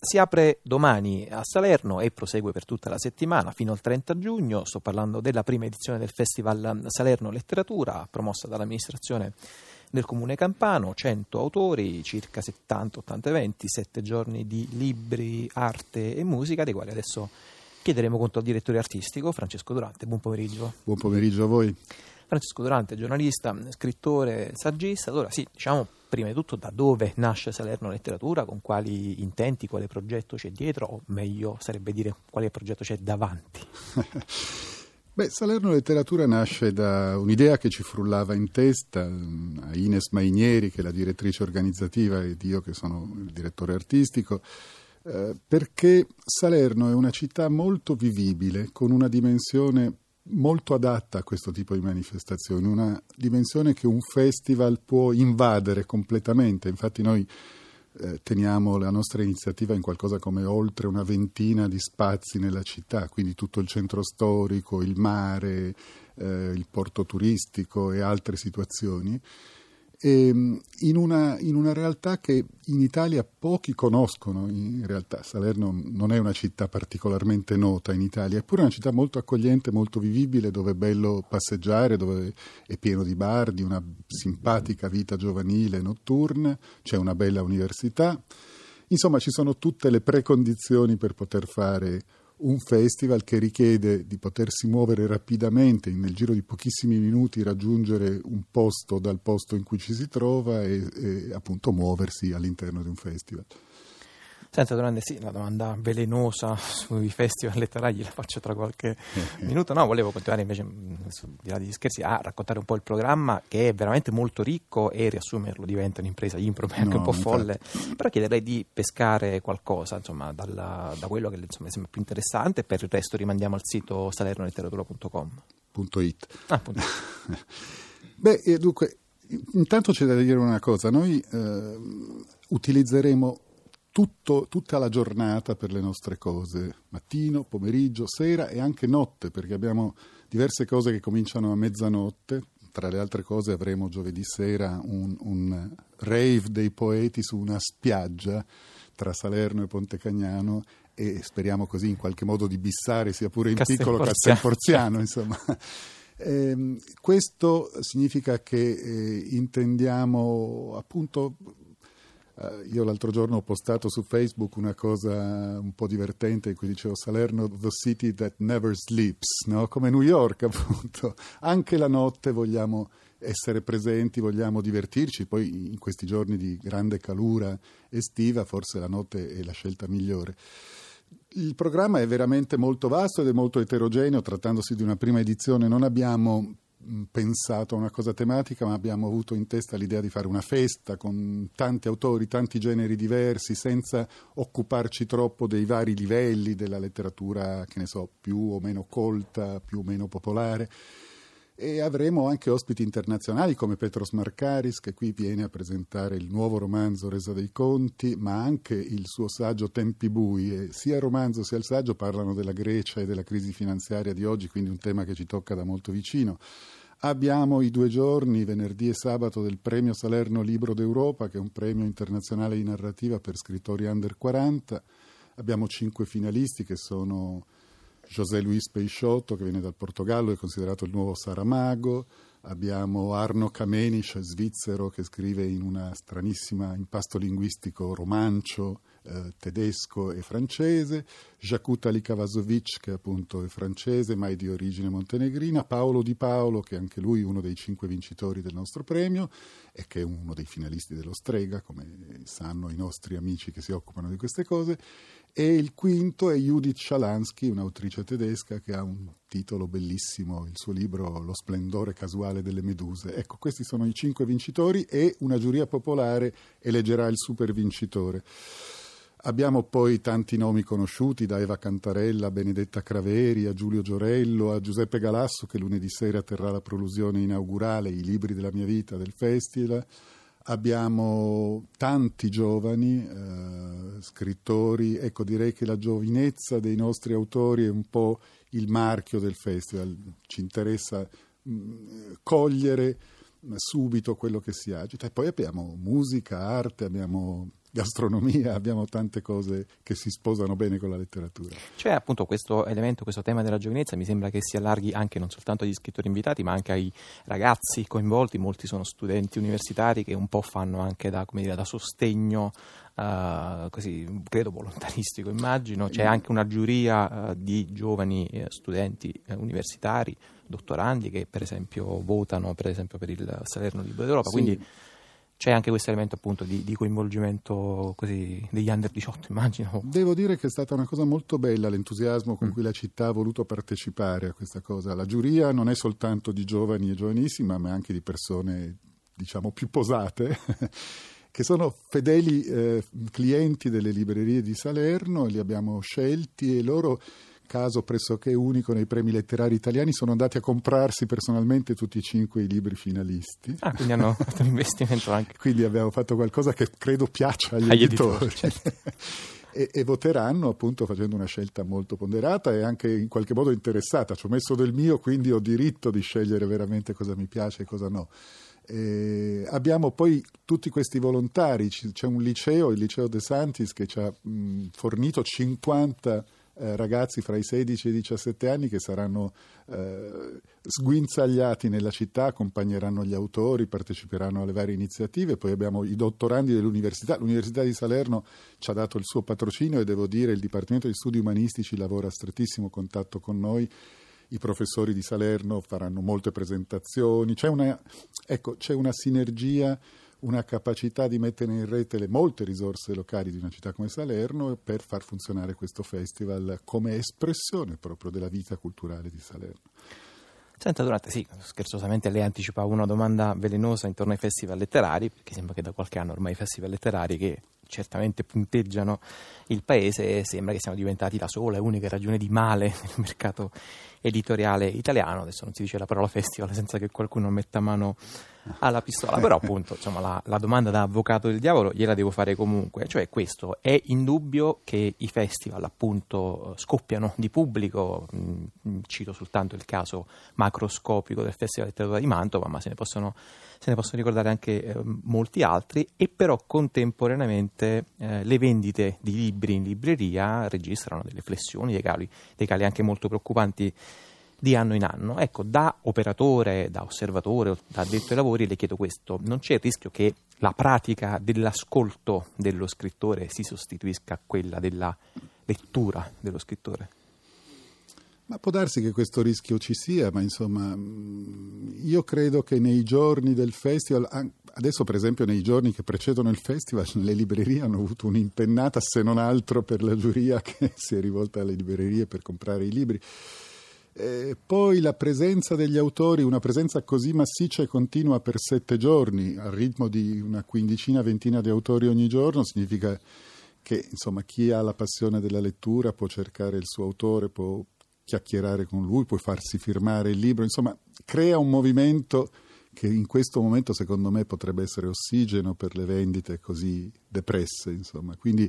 si apre domani a Salerno e prosegue per tutta la settimana fino al 30 giugno. Sto parlando della prima edizione del Festival Salerno Letteratura, promossa dall'amministrazione del Comune Campano, 100 autori, circa 70-80 eventi, 7 giorni di libri, arte e musica, dei quali adesso chiederemo conto al direttore artistico Francesco Durante. Buon pomeriggio. Buon pomeriggio a voi. Francesco Durante, giornalista, scrittore, saggista. Allora, sì, diciamo prima di tutto da dove nasce Salerno Letteratura, con quali intenti, quale progetto c'è dietro, o meglio sarebbe dire quale progetto c'è davanti. Beh, Salerno Letteratura nasce da un'idea che ci frullava in testa a Ines Mainieri, che è la direttrice organizzativa, ed io che sono il direttore artistico, eh, perché Salerno è una città molto vivibile, con una dimensione molto adatta a questo tipo di manifestazioni, una dimensione che un festival può invadere completamente. Infatti noi eh, teniamo la nostra iniziativa in qualcosa come oltre una ventina di spazi nella città, quindi tutto il centro storico, il mare, eh, il porto turistico e altre situazioni in, una, in, una, realtà che in Italia pochi conoscono, in realtà Salerno non è una città particolarmente nota in Italia, eppure è una città molto accogliente, molto vivibile, dove è bello passeggiare, dove è pieno di bar, di una simpatica vita giovanile notturna, c'è una bella università. Insomma, ci sono tutte le precondizioni per poter fare un festival che richiede di potersi muovere rapidamente, nel giro di pochissimi minuti raggiungere un posto dal posto in cui ci si trova e, e appunto muoversi all'interno di un festival. Senta Durante, sì, la domanda velenosa sui festival letterari la faccio tra qualche minuto. No, volevo continuare invece, mm, di là di scherzi, a raccontare un po' il programma che è veramente molto ricco e riassumerlo diventa un'impresa improbe anche no, un po' folle. Però chiederei di pescare qualcosa, insomma, dalla, da quello che insomma, sembra più interessante. Per il resto rimandiamo al sito salernoletteratura.com. .it. Ah, Beh, dunque, intanto c'è da dire una cosa. Noi eh, utilizzeremo tutto, tutta la giornata per le nostre cose, mattino, pomeriggio, sera e anche notte, perché abbiamo diverse cose che cominciano a mezzanotte. Tra le altre cose avremo giovedì sera un, un rave dei poeti su una spiaggia tra Salerno e Ponte Cagnano e speriamo così in qualche modo di bissare, sia pure in piccolo Castelporziano, insomma. Eh, questo significa che eh, intendiamo appunto io l'altro giorno ho postato su Facebook una cosa un po' divertente in cui dicevo Salerno, the city that never sleeps, no? come New York appunto. Anche la notte vogliamo essere presenti, vogliamo divertirci, poi in questi giorni di grande calura estiva forse la notte è la scelta migliore. Il programma è veramente molto vasto ed è molto eterogeneo, trattandosi di una prima edizione non abbiamo pensato a una cosa tematica, ma abbiamo avuto in testa l'idea di fare una festa con tanti autori, tanti generi diversi, senza occuparci troppo dei vari livelli della letteratura, che ne so, più o meno colta, più o meno popolare. E avremo anche ospiti internazionali come Petros Marcaris, che qui viene a presentare il nuovo romanzo Resa dei Conti, ma anche il suo saggio Tempi Bui. E sia il romanzo sia il saggio parlano della Grecia e della crisi finanziaria di oggi, quindi un tema che ci tocca da molto vicino. Abbiamo i due giorni, venerdì e sabato, del premio Salerno Libro d'Europa, che è un premio internazionale di narrativa per scrittori under 40. Abbiamo cinque finalisti che sono José Luis Peixoto che viene dal Portogallo, è considerato il nuovo Saramago, abbiamo Arno Kamenisch, svizzero, che scrive in una stranissima impasto linguistico romancio eh, tedesco e francese, Jakuta Likavasovic, che appunto è francese, ma è di origine montenegrina, Paolo Di Paolo, che è anche lui uno dei cinque vincitori del nostro premio e che è uno dei finalisti dello Strega, come sanno i nostri amici che si occupano di queste cose, e il quinto è Judith Schalansky, un'autrice tedesca che ha un titolo bellissimo, il suo libro Lo splendore casuale delle meduse. Ecco, questi sono i cinque vincitori e una giuria popolare eleggerà il super vincitore. Abbiamo poi tanti nomi conosciuti, da Eva Cantarella a Benedetta Craveri, a Giulio Giorello, a Giuseppe Galasso che lunedì sera terrà la prolusione inaugurale, i libri della mia vita del festival. Abbiamo tanti giovani eh, scrittori, ecco direi che la giovinezza dei nostri autori è un po' il marchio del festival, ci interessa mh, mm, cogliere subito quello che si agita. E poi abbiamo musica, arte, abbiamo gastronomia, abbiamo tante cose che si sposano bene con la letteratura. Cioè appunto questo elemento, questo tema della giovinezza mi sembra che si allarghi anche non soltanto agli scrittori invitati ma anche ai ragazzi coinvolti, molti sono studenti universitari che un po' fanno anche da, dire, da sostegno Uh, così, credo volontaristico immagino, c'è anche una giuria uh, di giovani uh, studenti universitari, dottorandi che per esempio votano per, esempio, per il Salerno Libro d'Europa, sì. quindi c'è anche questo elemento appunto di, di coinvolgimento così, degli under 18 immagino. Devo dire che è stata una cosa molto bella l'entusiasmo con mm. cui la città ha voluto partecipare a questa cosa. La giuria non è soltanto di giovani e giovanissimi ma anche di persone diciamo più posate che sono fedeli eh, clienti delle librerie di Salerno e li abbiamo scelti e loro caso pressoché unico nei premi letterari italiani, sono andati a comprarsi personalmente tutti e cinque i libri finalisti. Ah, quindi hanno fatto un investimento anche. quindi abbiamo fatto qualcosa che credo piaccia agli, agli editori. editori certo. e, e, voteranno appunto facendo una scelta molto ponderata e anche in qualche modo interessata. Ci ho messo del mio, quindi ho diritto di scegliere veramente cosa mi piace e cosa no. E abbiamo poi tutti questi volontari, c'è un liceo, il liceo De Santis, che ci ha mh, fornito 50 eh, ragazzi fra i 16 e i 17 anni che saranno eh, sguinzagliati nella città, accompagneranno gli autori, parteciperanno alle varie iniziative, poi abbiamo i dottorandi dell'università, l'Università di Salerno ci ha dato il suo patrocinio e devo dire il Dipartimento di Studi Umanistici lavora a strettissimo contatto con noi. I professori di Salerno faranno molte presentazioni, c'è una, ecco, c'è una sinergia una capacità di mettere in rete le molte risorse locali di una città come Salerno per far funzionare questo festival come espressione proprio della vita culturale di Salerno. Senta, Durante, sì, scherzosamente lei anticipava una domanda velenosa intorno ai festival letterari, perché sembra che da qualche anno ormai i festival letterari che certamente punteggiano il paese sembra che siano diventati la sola e unica ragione di male nel mercato editoriale italiano. Adesso non si dice la parola festival senza che qualcuno metta mano alla pistola, però appunto insomma, la, la, domanda da avvocato del diavolo gliela devo fare comunque, cioè questo, è indubbio che i festival appunto scoppiano di pubblico, mh, cito soltanto il caso macroscopico del Festival di Letteratura di Mantova, ma se ne possono, se ne possono ricordare anche eh, molti altri, e però contemporaneamente eh, le vendite di libri in libreria registrano delle flessioni, dei cali, dei cali anche molto preoccupanti di anno in anno. Ecco, da operatore, da osservatore, da addetto ai lavori le chiedo questo, non c'è il rischio che la pratica dell'ascolto dello scrittore si sostituisca a quella della lettura dello scrittore? Ma può darsi che questo rischio ci sia, ma insomma, io credo che nei giorni del festival, adesso per esempio nei giorni che precedono il festival, le librerie hanno avuto un'impennata, se non altro per la giuria che si è rivolta alle librerie per comprare i libri. Eh, poi la presenza degli autori, una presenza così massiccia e continua per sette giorni, al ritmo di una quindicina, ventina di autori ogni giorno, significa che insomma, chi ha la passione della lettura può cercare il suo autore, può chiacchierare con lui, può farsi firmare il libro, insomma, crea un movimento che in questo momento secondo me potrebbe essere ossigeno per le vendite così depresse. Insomma. Quindi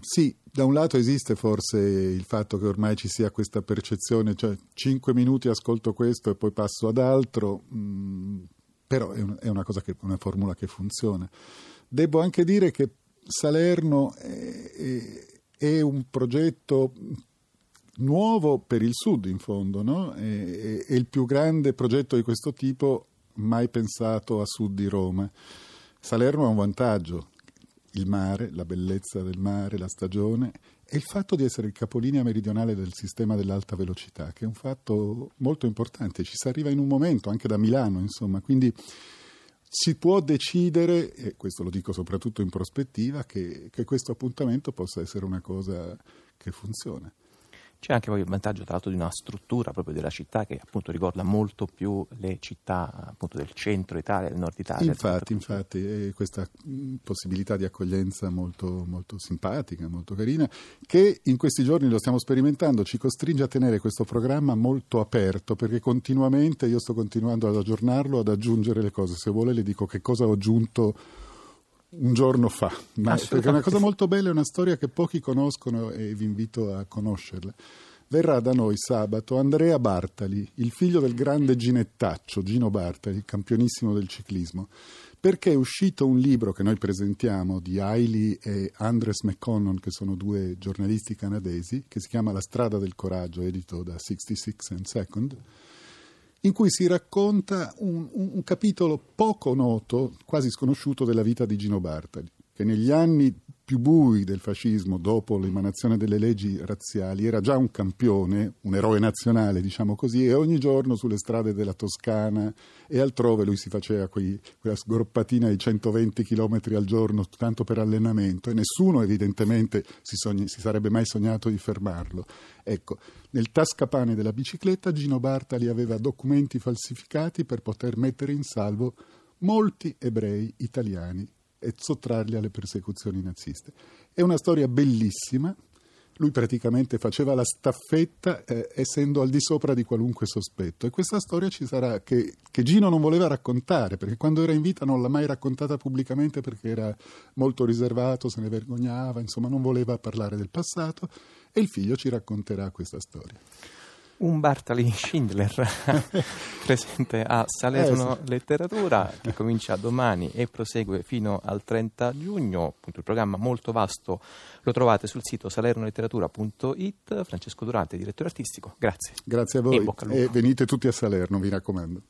sì, da un lato esiste forse il fatto che ormai ci sia questa percezione, cioè 5 minuti ascolto questo e poi passo ad altro, mh, mm, però è, un, è una, che, una, formula che funziona. Devo anche dire che Salerno è, è, è un progetto nuovo per il Sud in fondo, no? è, è il più grande progetto di questo tipo mai pensato a sud di Roma. Salerno ha un vantaggio, il mare, la bellezza del mare, la stagione e il fatto di essere il capolinea meridionale del sistema dell'alta velocità, che è un fatto molto importante. Ci si arriva in un momento, anche da Milano, insomma, quindi si può decidere, e questo lo dico soprattutto in prospettiva, che, che questo appuntamento possa essere una cosa che funziona. C'è anche poi il vantaggio tra l'altro di una struttura proprio della città che appunto ricorda molto più le città appunto del centro Italia, del nord Italia. Infatti, infatti, questa possibilità di accoglienza molto, molto simpatica, molto carina, che in questi giorni lo stiamo sperimentando, ci costringe a tenere questo programma molto aperto perché continuamente io sto continuando ad aggiornarlo, ad aggiungere le cose. Se vuole le dico che cosa ho aggiunto un giorno fa, ma perché è una cosa molto bella, è una storia che pochi conoscono e vi invito a conoscerla. Verrà da noi sabato Andrea Bartali, il figlio del grande ginettaccio Gino Bartali, campionissimo del ciclismo. perché è uscito un libro che noi presentiamo di Hailey e Andres McConnell, che sono due giornalisti canadesi, che si chiama La strada del coraggio, edito da 66 and Second, in cui si racconta un, un, un capitolo poco noto, quasi sconosciuto della vita di Gino Bartali, che negli anni più bui del fascismo dopo l'emanazione delle leggi razziali, era già un campione, un eroe nazionale, diciamo così, e ogni giorno sulle strade della Toscana e altrove lui si faceva quei, quella sgroppatina di 120 km al giorno, tanto per allenamento, e nessuno evidentemente si, sogni, si sarebbe mai sognato di fermarlo. Ecco, nel tascapane della bicicletta Gino Bartali aveva documenti falsificati per poter mettere in salvo molti ebrei italiani e sottrarli alle persecuzioni naziste. È una storia bellissima. Lui praticamente faceva la staffetta eh, essendo al di sopra di qualunque sospetto e questa storia ci sarà che, che, Gino non voleva raccontare perché quando era in vita non l'ha mai raccontata pubblicamente perché era molto riservato, se ne vergognava, insomma non voleva parlare del passato e il figlio ci racconterà questa storia un Bartali Schindler presente a Salerno eh. Letteratura che comincia domani e prosegue fino al 30 giugno. Appunto, il programma molto vasto lo trovate sul sito salernoletteratura.it. Francesco Durante, direttore artistico, grazie. Grazie a voi e, e venite tutti a Salerno, vi raccomando.